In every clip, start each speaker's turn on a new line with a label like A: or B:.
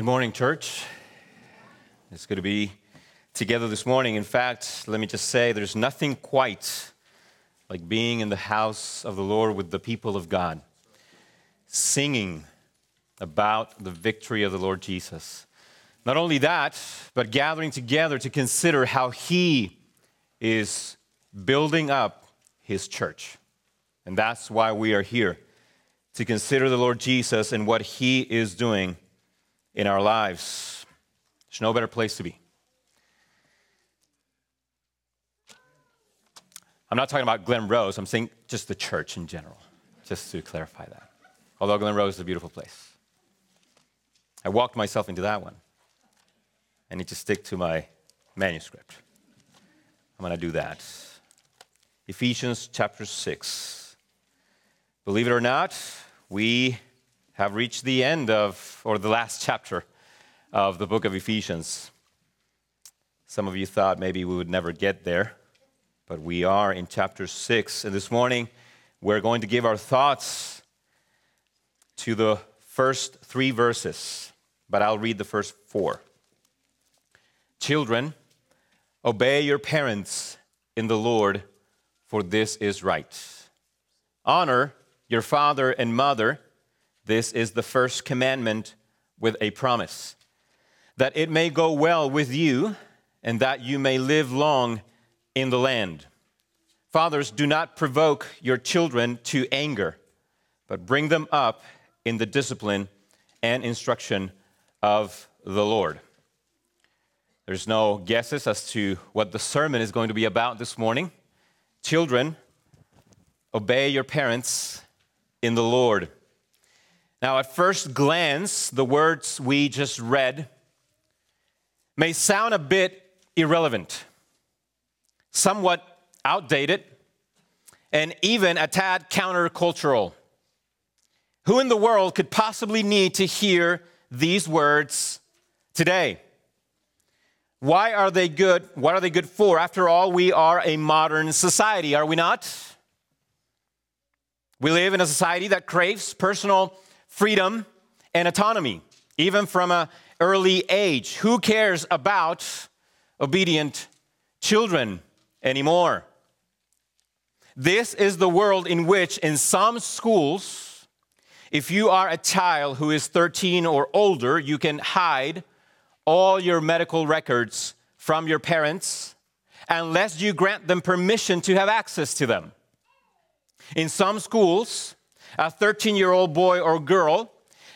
A: Good morning, church. It's good to be together this morning. In fact, let me just say there's nothing quite like being in the house of the Lord with the people of God, singing about the victory of the Lord Jesus. Not only that, but gathering together to consider how He is building up His church. And that's why we are here to consider the Lord Jesus and what He is doing in our lives. There's no better place to be. I'm not talking about Glen Rose, I'm saying just the church in general, just to clarify that. Although Glen Rose is a beautiful place. I walked myself into that one. I need to stick to my manuscript. I'm going to do that. Ephesians chapter 6. Believe it or not, we have reached the end of, or the last chapter of the book of Ephesians. Some of you thought maybe we would never get there, but we are in chapter 6. And this morning, we're going to give our thoughts to the first three verses, but I'll read the first four. Children, obey your parents in the Lord, for this is right. Honor your father and mother. This is the first commandment with a promise that it may go well with you and that you may live long in the land. Fathers, do not provoke your children to anger, but bring them up in the discipline and instruction of the Lord. There's no guesses as to what the sermon is going to be about this morning. Children, obey your parents in the Lord. Now, at first glance, the words we just read may sound a bit irrelevant, somewhat outdated, and even a tad countercultural. Who in the world could possibly need to hear these words today? Why are they good? What are they good for? After all, we are a modern society, are we not? We live in a society that craves personal freedom and autonomy, even from an early age. Who cares about obedient children anymore? This is the world in which, in some schools, if you are a child who is 13 or older, you can hide all your medical records from your parents unless you grant them permission to have access to them. In some schools, a 13 year old boy or girl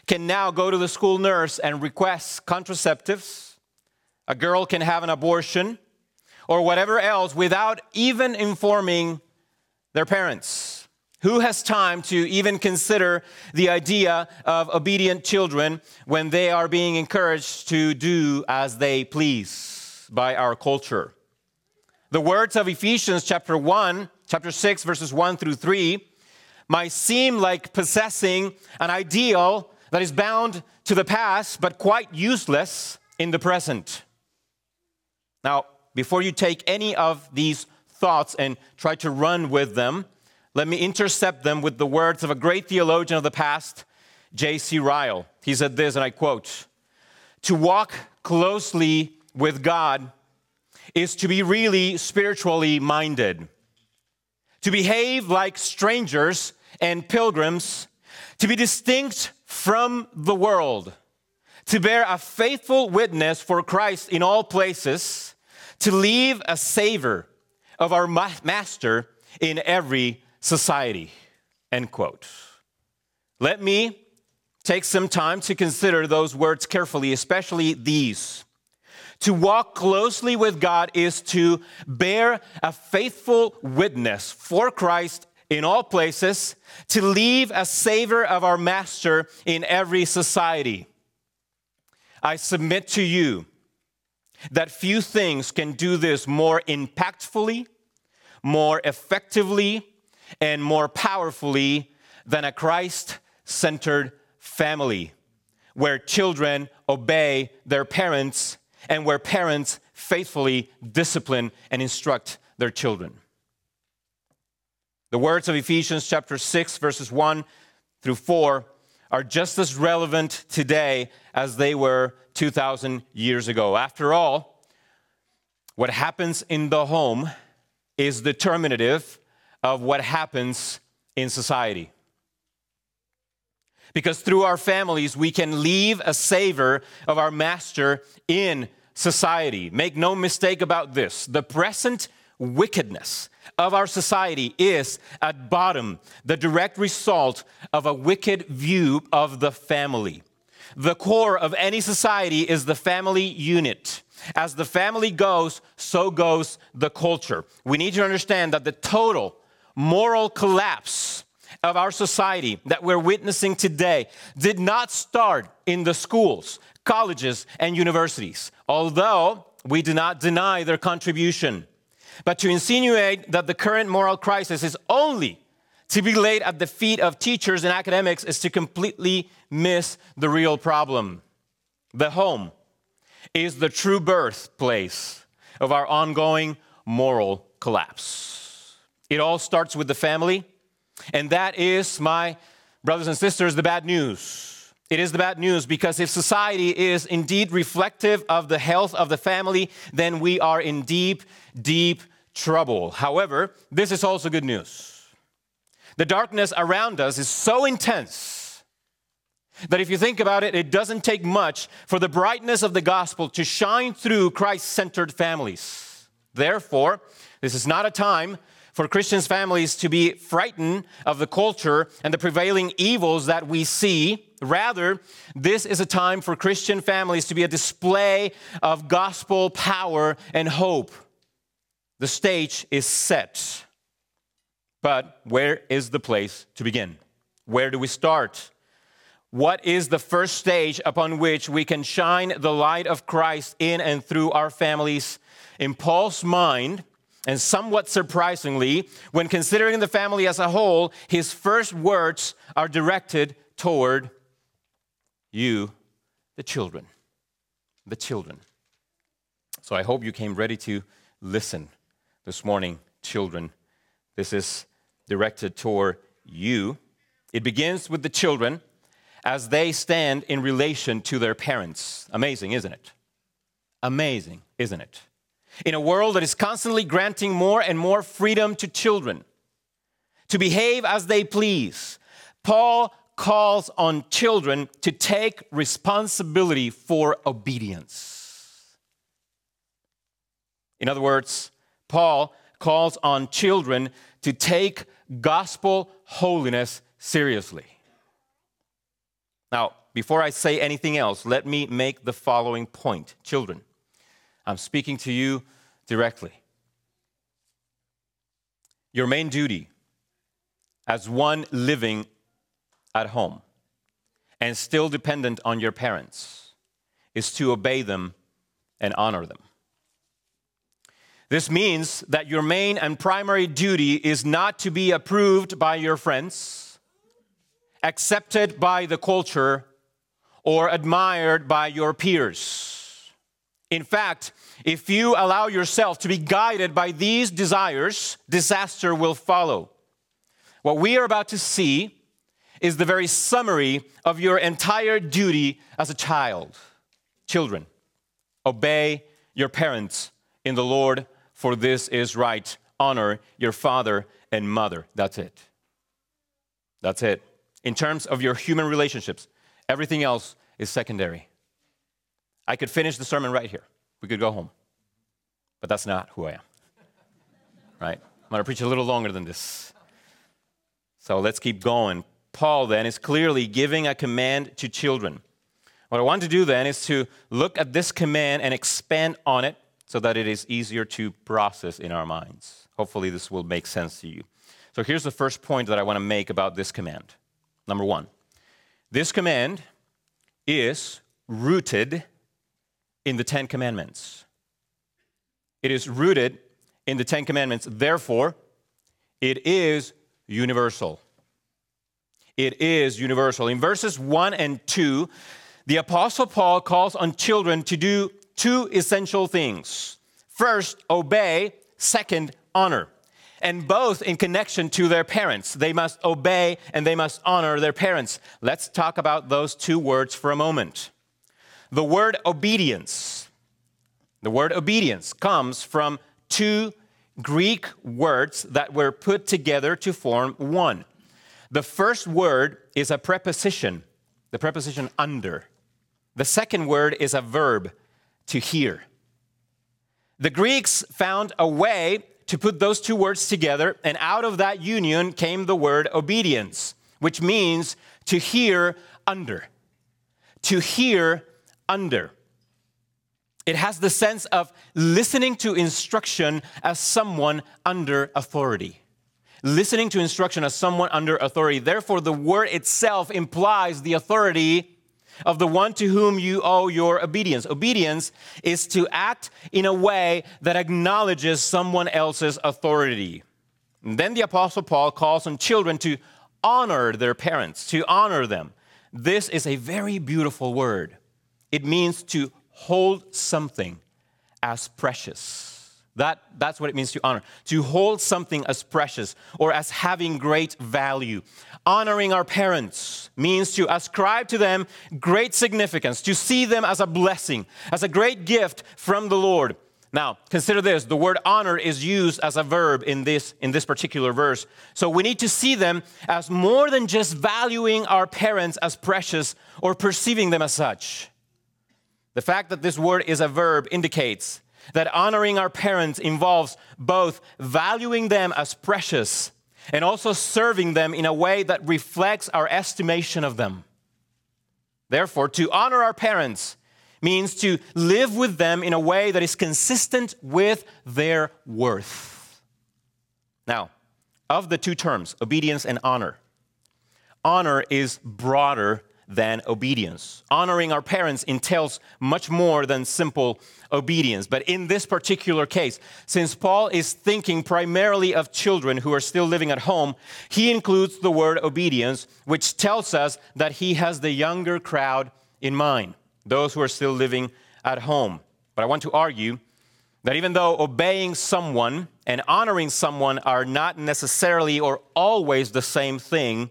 A: can now go to the school nurse and request contraceptives. A girl can have an abortion or whatever else without even informing their parents. Who has time to even consider the idea of obedient children when they are being encouraged to do as they please by our culture? The words of Ephesians chapter 1 chapter 6, verses 1 through 3, might seem like possessing an ideal that is bound to the past, but quite useless in the present. Now, before you take any of these thoughts and try to run with them, let me intercept them with the words of a great theologian of the past, J.C. Ryle. He said this, and I quote To walk closely with God is to be really spiritually minded to behave like strangers and pilgrims, to be distinct from the world, to bear a faithful witness for Christ in all places, to leave a savor of our master in every society. End quote. Let me take some time to consider those words carefully, especially these. To walk closely with God is to bear a faithful witness for Christ in all places, to leave a savor of our Master in every society. I submit to you that few things can do this more impactfully, more effectively, and more powerfully than a Christ centered family where children obey their parents and where parents faithfully discipline and instruct their children. The words of Ephesians chapter 6, verses 1 through 4 are just as relevant today as they were 2,000 years ago. After all, what happens in the home is determinative of what happens in society. Because through our families, we can leave a savor of our master in society. Make no mistake about this. The present wickedness of our society is, at bottom, the direct result of a wicked view of the family. The core of any society is the family unit. As the family goes, so goes the culture. We need to understand that the total moral collapse of our society that we're witnessing today did not start in the schools, colleges, and universities, although we do not deny their contribution. But to insinuate that the current moral crisis is only to be laid at the feet of teachers and academics is to completely miss the real problem. The home is the true birthplace of our ongoing moral collapse. It all starts with the family, and that is, my brothers and sisters, the bad news. It is the bad news because if society is indeed reflective of the health of the family, then we are in deep, deep trouble. However, this is also good news. The darkness around us is so intense that if you think about it, it doesn't take much for the brightness of the gospel to shine through Christ centered families. Therefore, this is not a time for Christians' families to be frightened of the culture and the prevailing evils that we see. Rather, this is a time for Christian families to be a display of gospel power and hope. The stage is set. But where is the place to begin? Where do we start? What is the first stage upon which we can shine the light of Christ in and through our families? In Paul's mind, and somewhat surprisingly, when considering the family as a whole, his first words are directed toward you, the children. The children. So I hope you came ready to listen this morning, children. This is directed toward you. It begins with the children as they stand in relation to their parents. Amazing, isn't it? Amazing, isn't it? In a world that is constantly granting more and more freedom to children to behave as they please, Paul calls on children to take responsibility for obedience. In other words, Paul calls on children to take gospel holiness seriously. Now, before I say anything else, let me make the following point. Children, I'm speaking to you directly. Your main duty as one living at home and still dependent on your parents is to obey them and honor them. This means that your main and primary duty is not to be approved by your friends, accepted by the culture, or admired by your peers. In fact, if you allow yourself to be guided by these desires, disaster will follow. What we are about to see is the very summary of your entire duty as a child. Children, obey your parents in the Lord, for this is right. Honor your father and mother. That's it. That's it. In terms of your human relationships, everything else is secondary. I could finish the sermon right here. We could go home. But that's not who I am. Right? I'm going to preach a little longer than this. So let's keep going. Paul then is clearly giving a command to children. What I want to do then is to look at this command and expand on it so that it is easier to process in our minds. Hopefully, this will make sense to you. So, here's the first point that I want to make about this command. Number one, this command is rooted in the Ten Commandments. It is rooted in the Ten Commandments. Therefore, it is universal. It is universal. In verses 1 and 2, the Apostle Paul calls on children to do two essential things. First, obey. Second, honor. and both in connection to their parents. They must obey and they must honor their parents. Let's talk about those two words for a moment. The word obedience, the word obedience comes from two Greek words that were put together to form one. The first word is a preposition, the preposition under. The second word is a verb, to hear. The Greeks found a way to put those two words together, and out of that union came the word obedience, which means to hear under. To hear under. It has the sense of listening to instruction as someone under authority. Listening to instruction as someone under authority. Therefore, the word itself implies the authority of the one to whom you owe your obedience. Obedience is to act in a way that acknowledges someone else's authority. And then the Apostle Paul calls on children to honor their parents, to honor them. This is a very beautiful word. It means to hold something as precious. That, that's what it means to honor. To hold something as precious or as having great value. Honoring our parents means to ascribe to them great significance, to see them as a blessing, as a great gift from the Lord. Now, consider this the word honor is used as a verb in this, in this particular verse. So we need to see them as more than just valuing our parents as precious or perceiving them as such. The fact that this word is a verb indicates that honoring our parents involves both valuing them as precious and also serving them in a way that reflects our estimation of them. Therefore, to honor our parents means to live with them in a way that is consistent with their worth. Now, of the two terms, obedience and honor, honor is broader than obedience. Honoring our parents entails much more than simple obedience. But in this particular case, since Paul is thinking primarily of children who are still living at home, he includes the word obedience, which tells us that he has the younger crowd in mind, those who are still living at home. But I want to argue that even though obeying someone and honoring someone are not necessarily or always the same thing,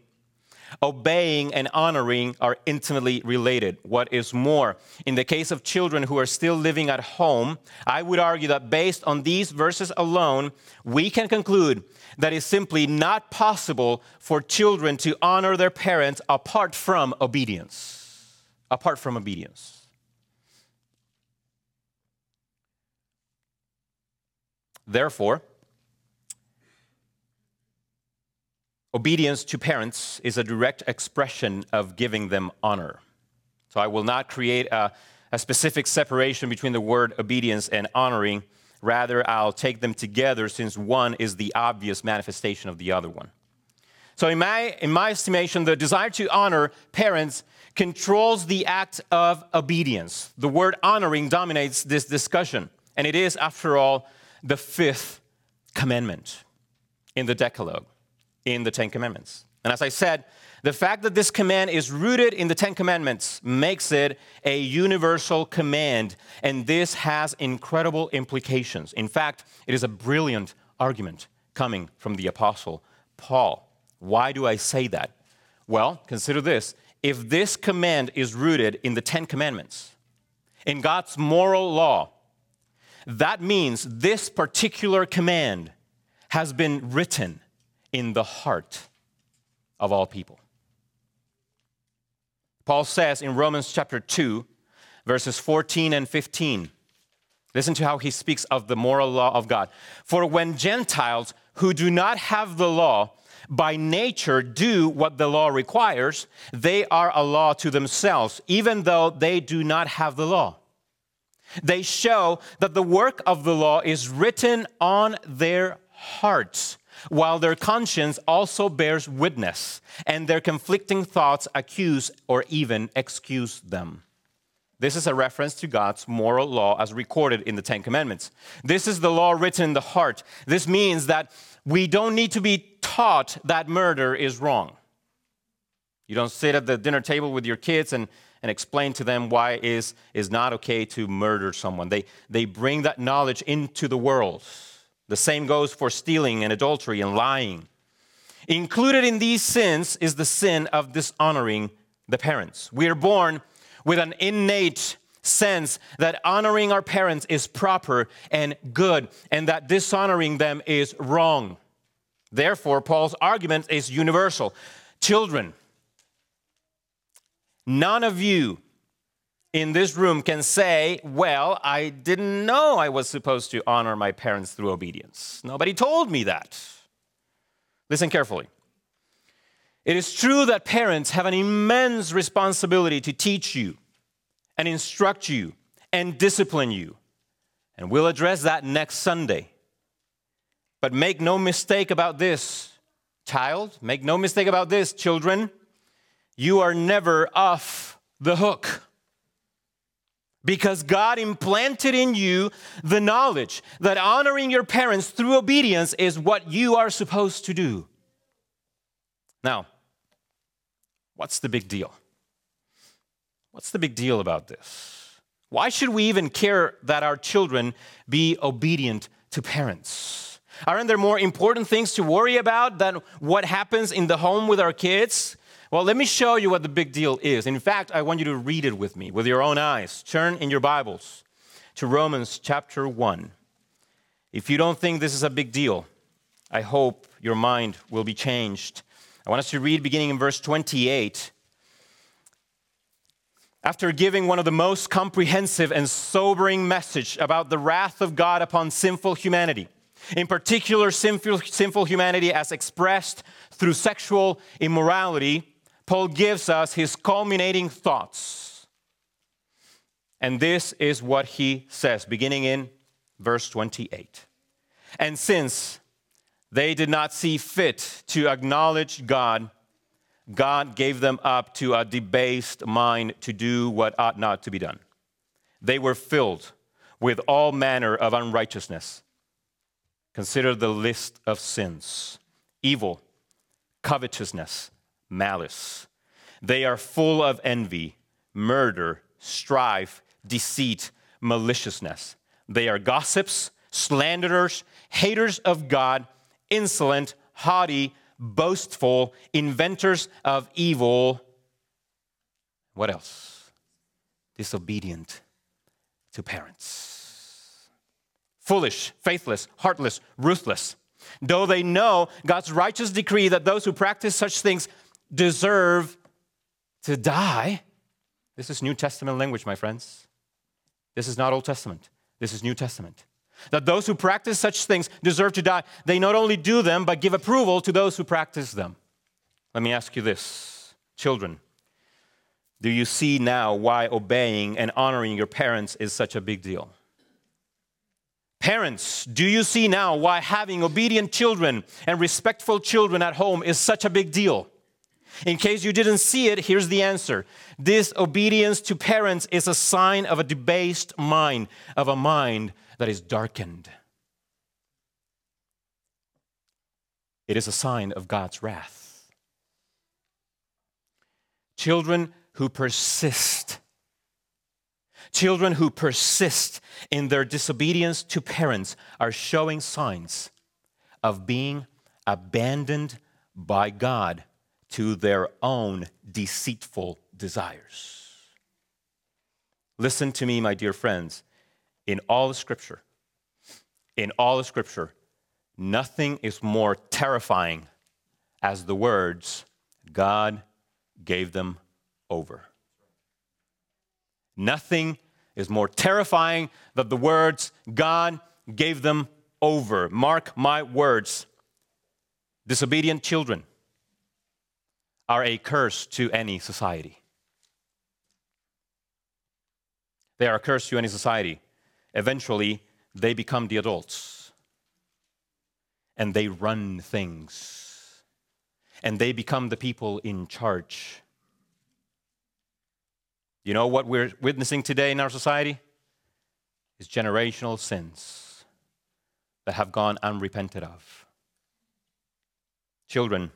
A: obeying and honoring are intimately related. What is more, in the case of children who are still living at home, I would argue that based on these verses alone, we can conclude that it's simply not possible for children to honor their parents apart from obedience. Apart from obedience. Therefore, Obedience to parents is a direct expression of giving them honor. So I will not create a, a, specific separation between the word obedience and honoring. Rather, I'll take them together since one is the obvious manifestation of the other one. So, in my, in my estimation, the desire to honor parents controls the act of obedience. The word honoring dominates this discussion, and it is, after all, the fifth commandment in the Decalogue in the Ten Commandments. And as I said, the fact that this command is rooted in the Ten Commandments makes it a universal command, and this has incredible implications. In fact, it is a brilliant argument coming from the Apostle Paul. Why do I say that? Well, consider this if this command is rooted in the Ten Commandments, in God's moral law, that means this particular command has been written in the heart of all people. Paul says in Romans chapter 2, verses 14 and 15, listen to how he speaks of the moral law of God. For when Gentiles who do not have the law by nature do what the law requires, they are a law to themselves, even though they do not have the law. They show that the work of the law is written on their hearts while their conscience also bears witness, and their conflicting thoughts accuse or even excuse them. This is a reference to God's moral law as recorded in the Ten Commandments. This is the law written in the heart. This means that we don't need to be taught that murder is wrong. You don't sit at the dinner table with your kids and, and explain to them why it is, is not okay to murder someone. They, they bring that knowledge into the world The same goes for stealing and adultery and lying. Included in these sins is the sin of dishonoring the parents. We are born with an innate sense that honoring our parents is proper and good, and that dishonoring them is wrong. Therefore, Paul's argument is universal. Children, none of you in this room can say, Well, I didn't know I was supposed to honor my parents through obedience. Nobody told me that. Listen carefully. It is true that parents have an immense responsibility to teach you and instruct you and discipline you. And we'll address that next Sunday. But make no mistake about this, child, make no mistake about this, children. You are never off the hook. Because God implanted in you the knowledge that honoring your parents through obedience is what you are supposed to do. Now, what's the big deal? What's the big deal about this? Why should we even care that our children be obedient to parents? Aren't there more important things to worry about than what happens in the home with our kids? Well, let me show you what the big deal is. In fact, I want you to read it with me with your own eyes. Turn in your Bibles to Romans chapter 1. If you don't think this is a big deal, I hope your mind will be changed. I want us to read beginning in verse 28 after giving one of the most comprehensive and sobering message about the wrath of God upon sinful humanity, in particular sinful, sinful humanity as expressed through sexual immorality, Paul gives us his culminating thoughts. And this is what he says, beginning in verse 28. And since they did not see fit to acknowledge God, God gave them up to a debased mind to do what ought not to be done. They were filled with all manner of unrighteousness. Consider the list of sins evil, covetousness, malice. They are full of envy, murder, strife, deceit, maliciousness. They are gossips, slanderers, haters of God, insolent, haughty boastful, inventors of evil. What else? Disobedient to parents. Foolish, faithless, heartless, ruthless. Though they know God's righteous decree that those who practice such things deserve to die. This is New Testament language, my friends. This is not Old Testament. This is New Testament that those who practice such things deserve to die. They not only do them, but give approval to those who practice them. Let me ask you this, children. Do you see now why obeying and honoring your parents is such a big deal? Parents, do you see now why having obedient children and respectful children at home is such a big deal? In case you didn't see it, here's the answer. This obedience to parents is a sign of a debased mind, of a mind that is darkened. It is a sign of God's wrath. Children who persist, children who persist in their disobedience to parents are showing signs of being abandoned by God to their own deceitful desires. Listen to me, my dear friends in all of Scripture, in all of Scripture, nothing is more terrifying as the words, God gave them over. Nothing is more terrifying than the words, God gave them over. Mark my words. Disobedient children are a curse to any society. They are a curse to any society eventually they become the adults and they run things and they become the people in charge. You know what we're witnessing today in our society? Is generational sins that have gone unrepented of. Children,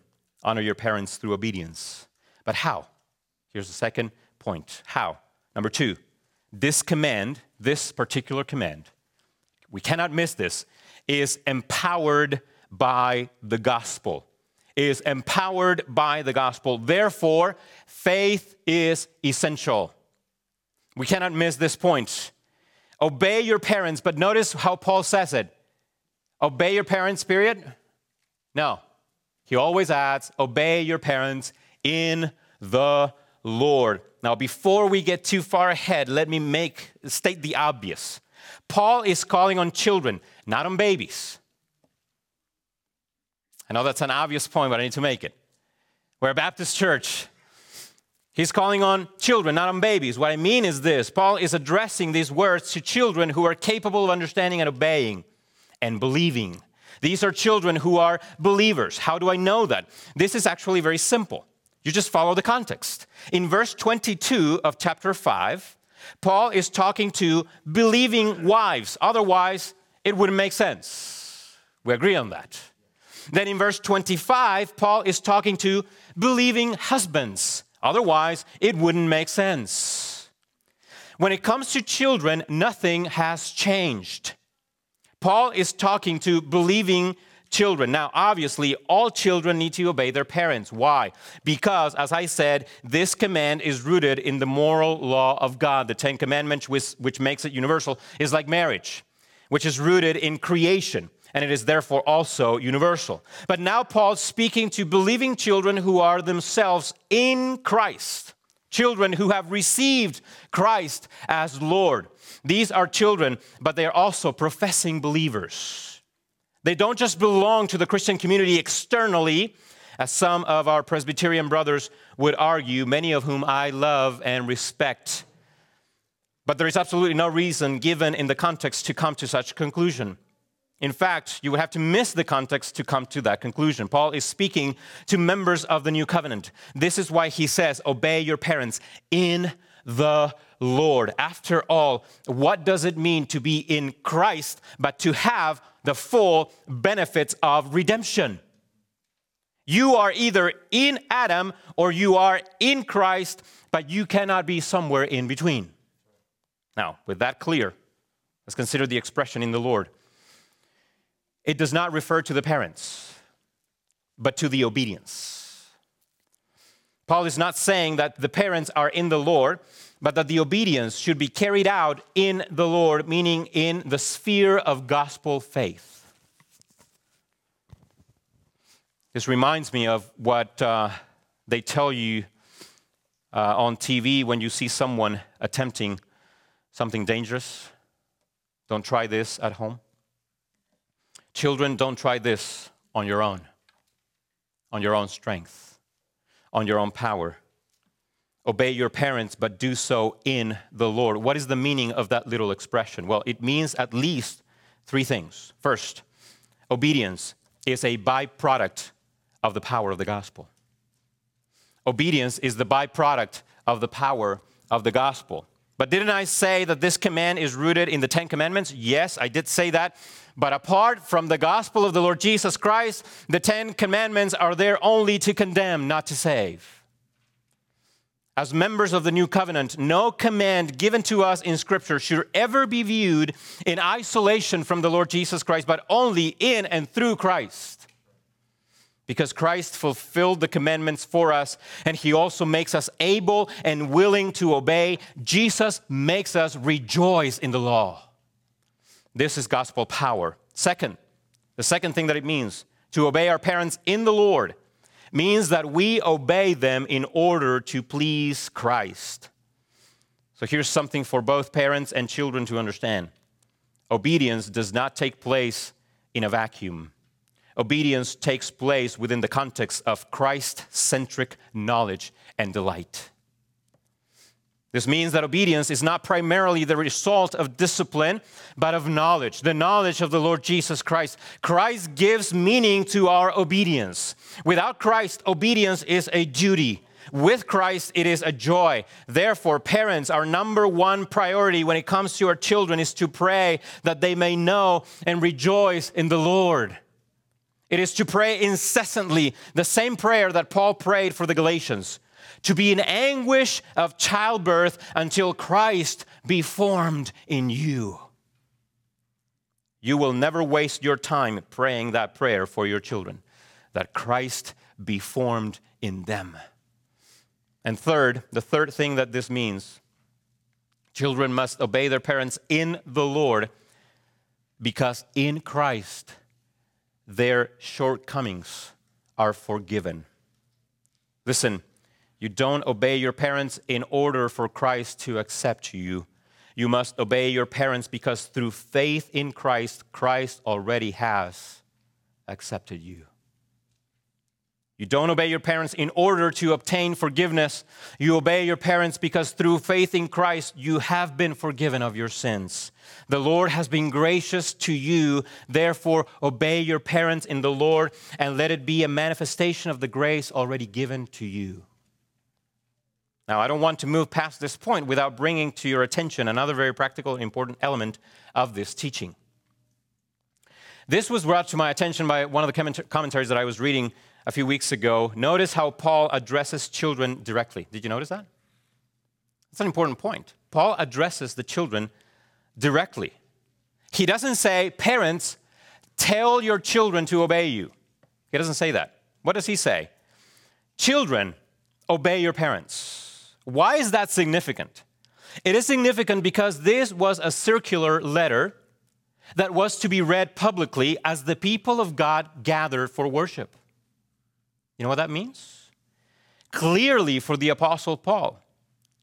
A: honor your parents through obedience. But how? Here's the second point. How? Number two, this command, this particular command, we cannot miss this, is empowered by the gospel. Is empowered by the gospel. Therefore, faith is essential. We cannot miss this point. Obey your parents, but notice how Paul says it. Obey your parents, period? No. He always adds, obey your parents in the Lord. Now, before we get too far ahead, let me make state the obvious. Paul is calling on children, not on babies. I know that's an obvious point, but I need to make it. We're a Baptist church. He's calling on children, not on babies. What I mean is this Paul is addressing these words to children who are capable of understanding and obeying and believing. These are children who are believers. How do I know that? This is actually very simple. You just follow the context. In verse 22 of chapter 5, Paul is talking to believing wives. Otherwise, it wouldn't make sense. We agree on that. Then in verse 25, Paul is talking to believing husbands. Otherwise, it wouldn't make sense. When it comes to children, nothing has changed. Paul is talking to believing children. Now, obviously, all children need to obey their parents. Why? Because, as I said, this command is rooted in the moral law of God. The Ten Commandments, which, which makes it universal, is like marriage, which is rooted in creation. And it is therefore also universal. But now Paul's speaking to believing children who are themselves in Christ, children who have received Christ as Lord. These are children, but they are also professing believers. They don't just belong to the Christian community externally, as some of our Presbyterian brothers would argue, many of whom I love and respect. But there is absolutely no reason given in the context to come to such conclusion. In fact, you would have to miss the context to come to that conclusion. Paul is speaking to members of the new covenant. This is why he says, Obey your parents in the Lord. After all, what does it mean to be in Christ but to have the full benefits of redemption? You are either in Adam or you are in Christ, but you cannot be somewhere in between. Now, with that clear, let's consider the expression in the Lord. It does not refer to the parents, but to the obedience. Paul is not saying that the parents are in the Lord, but that the obedience should be carried out in the Lord, meaning in the sphere of gospel faith. This reminds me of what uh, they tell you uh, on TV when you see someone attempting something dangerous. Don't try this at home. Children, don't try this on your own, on your own strength on your own power. Obey your parents, but do so in the Lord. What is the meaning of that little expression? Well, it means at least three things. First, obedience is a byproduct of the power of the gospel. Obedience is the byproduct of the power of the gospel. But didn't I say that this command is rooted in the Ten Commandments? Yes, I did say that. But apart from the gospel of the Lord Jesus Christ, the Ten Commandments are there only to condemn, not to save. As members of the new covenant, no command given to us in Scripture should ever be viewed in isolation from the Lord Jesus Christ, but only in and through Christ. Because Christ fulfilled the commandments for us, and He also makes us able and willing to obey. Jesus makes us rejoice in the law. This is gospel power. Second, the second thing that it means to obey our parents in the Lord means that we obey them in order to please Christ. So here's something for both parents and children to understand obedience does not take place in a vacuum. Obedience takes place within the context of Christ centric knowledge and delight. This means that obedience is not primarily the result of discipline, but of knowledge, the knowledge of the Lord Jesus Christ. Christ gives meaning to our obedience. Without Christ, obedience is a duty. With Christ, it is a joy. Therefore, parents, our number one priority when it comes to our children is to pray that they may know and rejoice in the Lord. It is to pray incessantly the same prayer that Paul prayed for the Galatians to be in anguish of childbirth until Christ be formed in you. You will never waste your time praying that prayer for your children, that Christ be formed in them. And third, the third thing that this means children must obey their parents in the Lord because in Christ their shortcomings are forgiven. Listen, you don't obey your parents in order for Christ to accept you. You must obey your parents because through faith in Christ, Christ already has accepted you. You don't obey your parents in order to obtain forgiveness. You obey your parents because through faith in Christ, you have been forgiven of your sins. The Lord has been gracious to you. Therefore, obey your parents in the Lord and let it be a manifestation of the grace already given to you. Now, I don't want to move past this point without bringing to your attention another very practical and important element of this teaching. This was brought to my attention by one of the commentaries that I was reading a few weeks ago. Notice how Paul addresses children directly. Did you notice that? That's an important point. Paul addresses the children directly. He doesn't say, Parents, tell your children to obey you. He doesn't say that. What does he say? Children, obey your parents. Why is that significant? It is significant because this was a circular letter that was to be read publicly as the people of God gathered for worship. You know what that means? Clearly, for the Apostle Paul,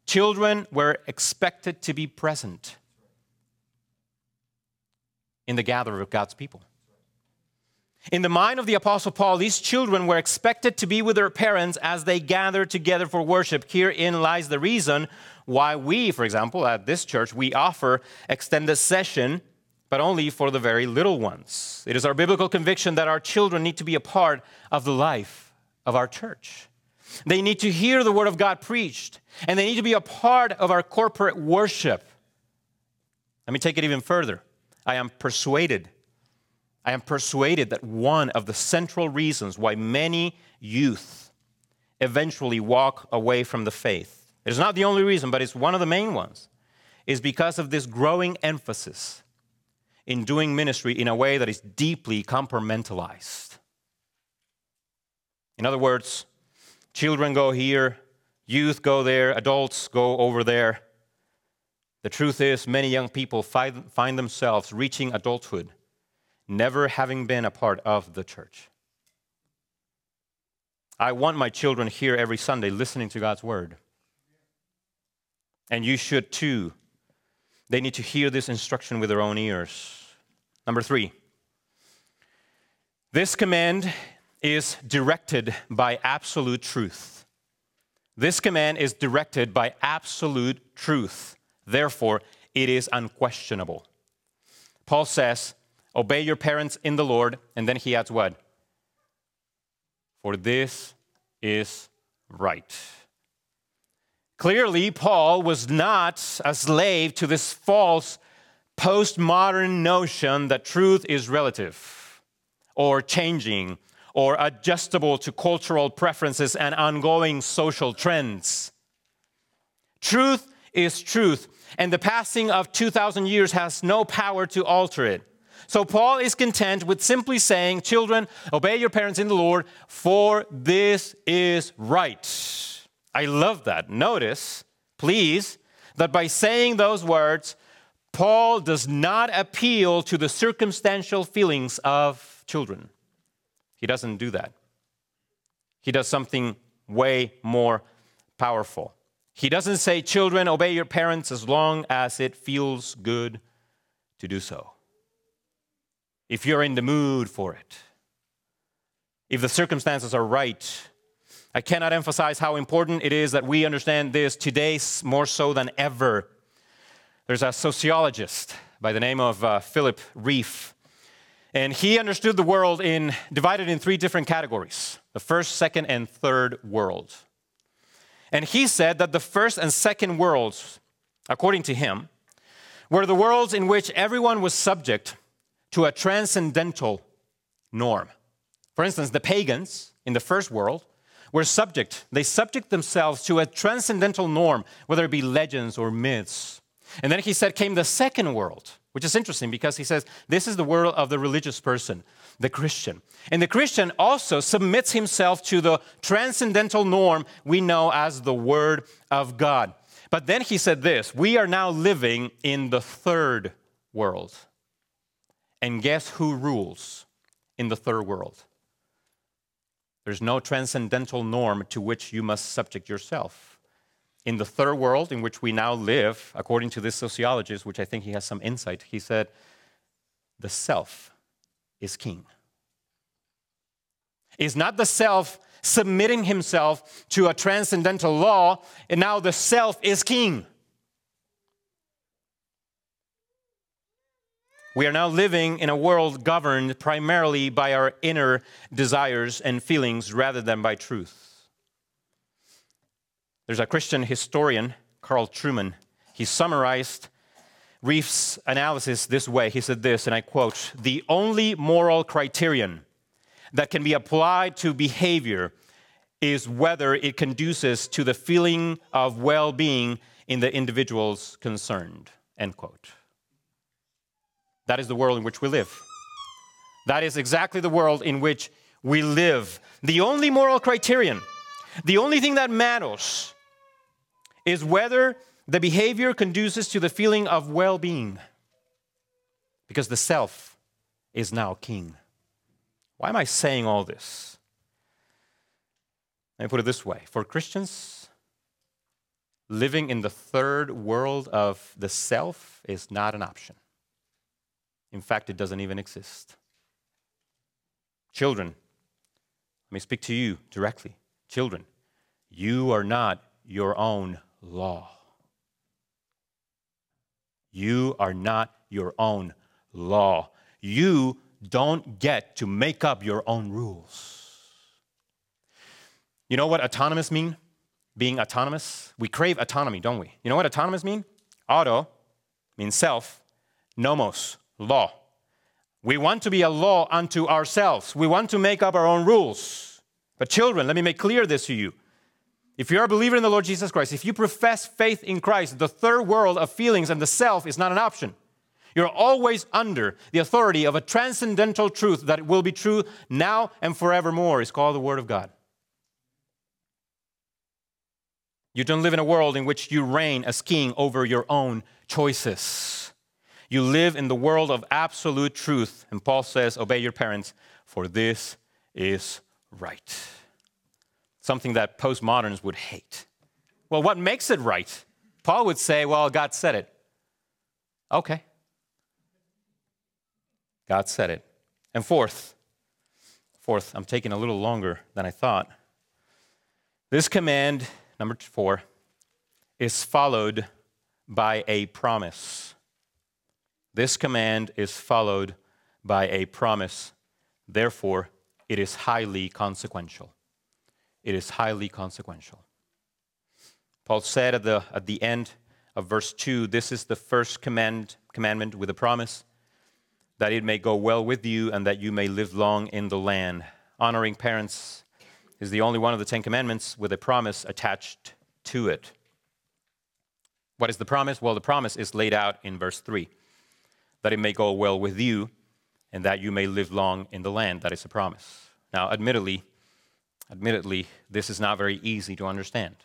A: children were expected to be present in the gathering of God's people. In the mind of the Apostle Paul, these children were expected to be with their parents as they gathered together for worship. Herein lies the reason why we, for example, at this church, we offer extended session but only for the very little ones. It is our biblical conviction that our children need to be a part of the life of our church. They need to hear the word of God preached, and they need to be a part of our corporate worship. Let me take it even further. I am persuaded, I am persuaded that one of the central reasons why many youth eventually walk away from the faith, it is not the only reason, but it's one of the main ones, is because of this growing emphasis in doing ministry in a way that is deeply compartmentalized. In other words, children go here, youth go there, adults go over there. The truth is, many young people find, find themselves reaching adulthood, never having been a part of the church. I want my children here every Sunday listening to God's word. And you should too they need to hear this instruction with their own ears. Number three, this command is directed by absolute truth. This command is directed by absolute truth. Therefore, it is unquestionable. Paul says, Obey your parents in the Lord, and then he adds what? For this is right. Clearly, Paul was not a slave to this false postmodern notion that truth is relative or changing or adjustable to cultural preferences and ongoing social trends. Truth is truth, and the passing of 2,000 years has no power to alter it. So, Paul is content with simply saying, Children, obey your parents in the Lord, for this is right. I love that. Notice, please, that by saying those words, Paul does not appeal to the circumstantial feelings of children. He doesn't do that. He does something way more powerful. He doesn't say, Children, obey your parents as long as it feels good to do so. If you're in the mood for it, if the circumstances are right, I cannot emphasize how important it is that we understand this today more so than ever. There's a sociologist by the name of uh, Philip Rieff, and he understood the world in divided in three different categories: the first, second, and third world. And he said that the first and second worlds, according to him, were the worlds in which everyone was subject to a transcendental norm. For instance, the pagans in the first world were subject, they subject themselves to a transcendental norm, whether it be legends or myths. And then he said, came the second world, which is interesting because he says, this is the world of the religious person, the Christian. And the Christian also submits himself to the transcendental norm we know as the Word of God. But then he said this we are now living in the third world. And guess who rules in the third world? There's no transcendental norm to which you must subject yourself. In the third world in which we now live, according to this sociologist, which I think he has some insight, he said, the self is king. Is not the self submitting himself to a transcendental law, and now the self is king. We are now living in a world governed primarily by our inner desires and feelings rather than by truth. There's a Christian historian, Carl Trueman. He summarized Rieff's analysis this way. He said this, and I quote The only moral criterion that can be applied to behavior is whether it conduces to the feeling of well being in the individuals concerned. End quote. That is the world in which we live. That is exactly the world in which we live. The only moral criterion, the only thing that matters, is whether the behavior conduces to the feeling of well being. Because the self is now king. Why am I saying all this? Let me put it this way for Christians, living in the third world of the self is not an option. In fact, it doesn't even exist. Children, let me speak to you directly. Children, you are not your own law. You are not your own law. You don't get to make up your own rules. You know what autonomous mean? Being autonomous? We crave autonomy, don't we? You know what autonomous mean? Auto means self, nomos, law. We want to be a law unto ourselves. We want to make up our own rules. But, children, let me make clear this to you. If you're a believer in the Lord Jesus Christ, if you profess faith in Christ, the third world of feelings and the self is not an option. You're always under the authority of a transcendental truth that will be true now and forevermore. It's called the Word of God. You don't live in a world in which you reign as king over your own choices. You live in the world of absolute truth. And Paul says, Obey your parents, for this is right. Something that postmoderns would hate. Well, what makes it right? Paul would say, Well, God said it. Okay. God said it. And fourth, fourth, I'm taking a little longer than I thought. This command, number four, is followed by a promise. This command is followed by a promise. Therefore, it is highly consequential. It is highly consequential. Paul said at the, at the end of verse 2 this is the first command, commandment with a promise that it may go well with you and that you may live long in the land. Honoring parents is the only one of the Ten Commandments with a promise attached to it. What is the promise? Well, the promise is laid out in verse 3 that it may go well with you and that you may live long in the land. That is a promise. Now, admittedly, admittedly, this is not very easy to understand.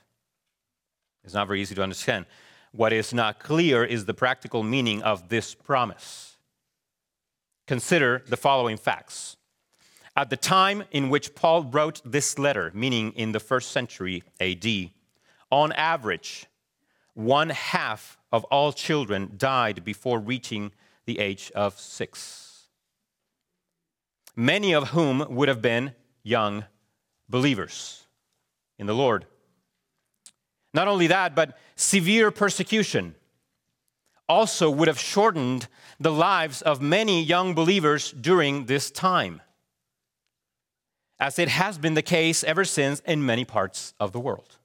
A: It's not very easy to understand. What is not clear is the practical meaning of this promise. Consider the following facts. At the time in which Paul wrote this letter, meaning in the first century AD, on average, one half of all children died before reaching the age of six. Many of whom would have been young believers in the Lord. Not only that, but severe persecution also would have shortened the lives of many young believers during this time, as it has been the case ever since in many parts of the world.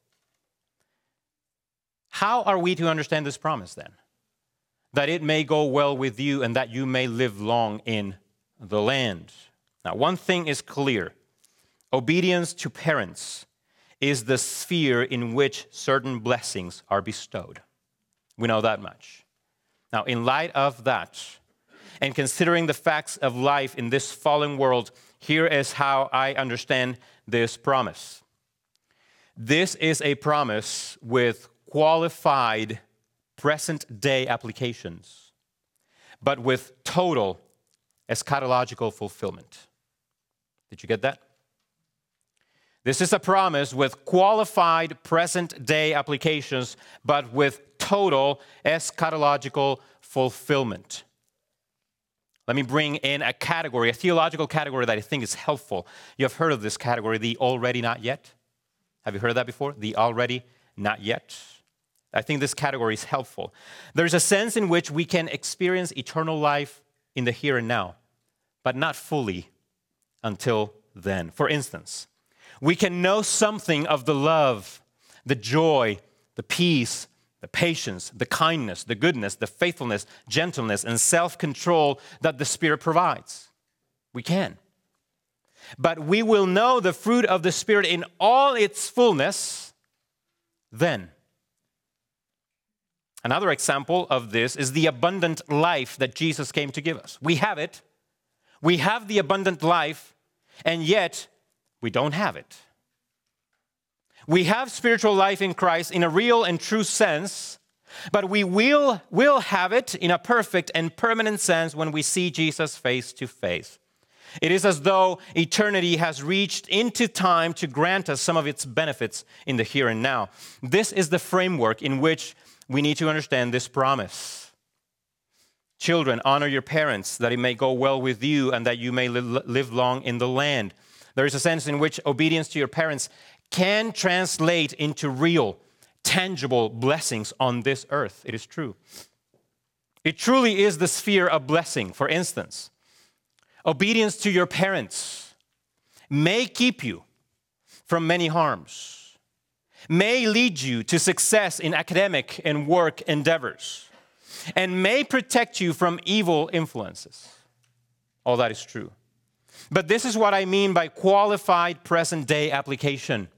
A: How are we to understand this promise then? that it may go well with you and that you may live long in the land. Now, one thing is clear obedience to parents is the sphere in which certain blessings are bestowed. We know that much. Now, in light of that, and considering the facts of life in this fallen world, here is how I understand this promise. This is a promise with qualified present day applications, but with total eschatological fulfillment. Did you get that? This is a promise with qualified present day applications, but with total eschatological fulfillment. Let me bring in a category, a theological category that I think is helpful. You have heard of this category, the already not yet. Have you heard of that before? The already not yet. I think this category is helpful. There's a sense in which we can experience eternal life in the here and now, but not fully until then. For instance, we can know something of the love, the joy, the peace, the patience, the kindness, the goodness, the faithfulness, gentleness, and self control that the Spirit provides. We can. But we will know the fruit of the Spirit in all its fullness then. Another example of this is the abundant life that Jesus came to give us. We have it, we have the abundant life, and yet we don't have it. We have spiritual life in Christ in a real and true sense, but we will, will have it in a perfect and permanent sense when we see Jesus face to face. It is as though eternity has reached into time to grant us some of its benefits in the here and now. This is the framework in which we need to understand this promise. Children, honor your parents that it may go well with you and that you may live long in the land. There is a sense in which obedience to your parents can translate into real, tangible blessings on this earth. It is true. It truly is the sphere of blessing. For instance, obedience to your parents may keep you from many harms, may lead you to success in academic and work endeavors, and may protect you from evil influences. All that is true. But this is what I mean by qualified present day application.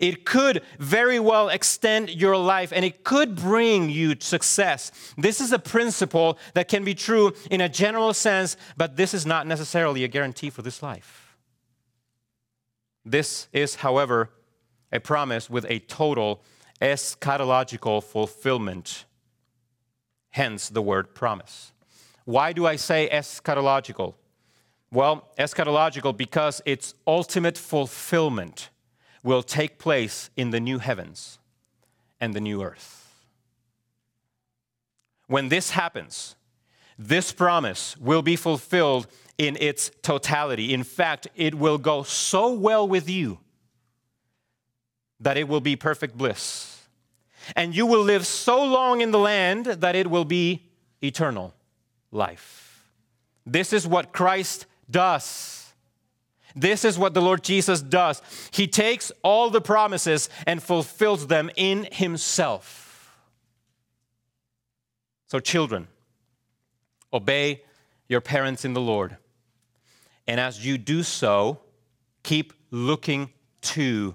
A: It could very well extend your life and it could bring you success. This is a principle that can be true in a general sense, but this is not necessarily a guarantee for this life. This is, however, a promise with a total eschatological fulfillment, hence the word promise. Why do I say eschatological? Well, eschatological because its ultimate fulfillment will take place in the new heavens and the new earth. When this happens, this promise will be fulfilled in its totality. In fact, it will go so well with you that it will be perfect bliss. And you will live so long in the land that it will be eternal life. This is what Christ does. This is what the Lord Jesus does. He takes all the promises and fulfills them in Himself. So, children, obey your parents in the Lord. And as you do so, keep looking to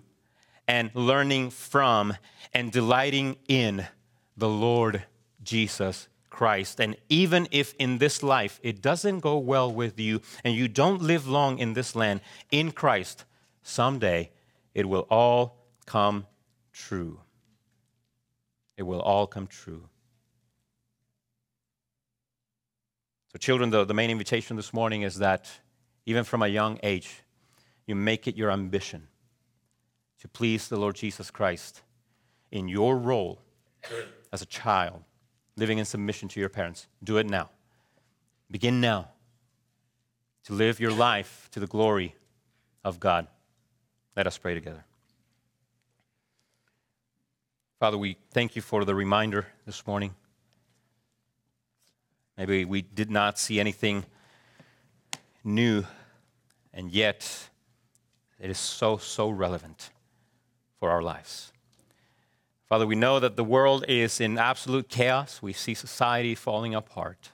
A: and learning from and delighting in the Lord Jesus Christ. And even if in this life it doesn't go well with you and you don't live long in this land, in Christ, someday it will all come true. It will all come true. So, children, the, the main invitation this morning is that even from a young age, you make it your ambition to please the Lord Jesus Christ in your role as a child living in submission to your parents. Do it now. Begin now to live your life to the glory of God. Let us pray together. Father, we thank you for the reminder this morning. Maybe we did not see anything new, and yet it is so, so relevant for our lives. Father, we know that the world is in absolute chaos. We see society falling apart.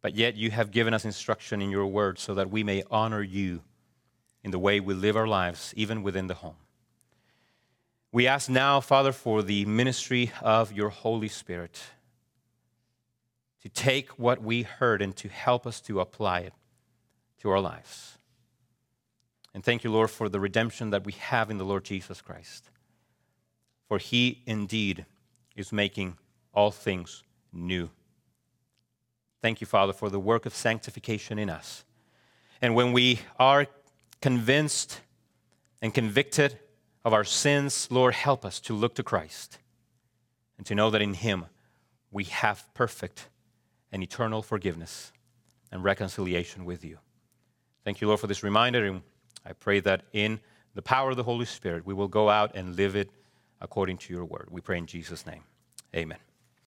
A: But yet you have given us instruction in your word so that we may honor you in the way we live our lives, even within the home. We ask now, Father, for the ministry of your Holy Spirit. to take what we heard and to help us to apply it to our lives. And thank you, Lord, for the redemption that we have in the Lord Jesus Christ. For he indeed is making all things new. Thank you, Father, for the work of sanctification in us. And when we are convinced and convicted of our sins, Lord, help us to look to Christ and to know that in Him we have perfect and eternal forgiveness and reconciliation with you. Thank you, Lord, for this reminder. And I pray that in the power of the Holy Spirit, we will go out and live it according to your word. We pray in Jesus' name. Amen.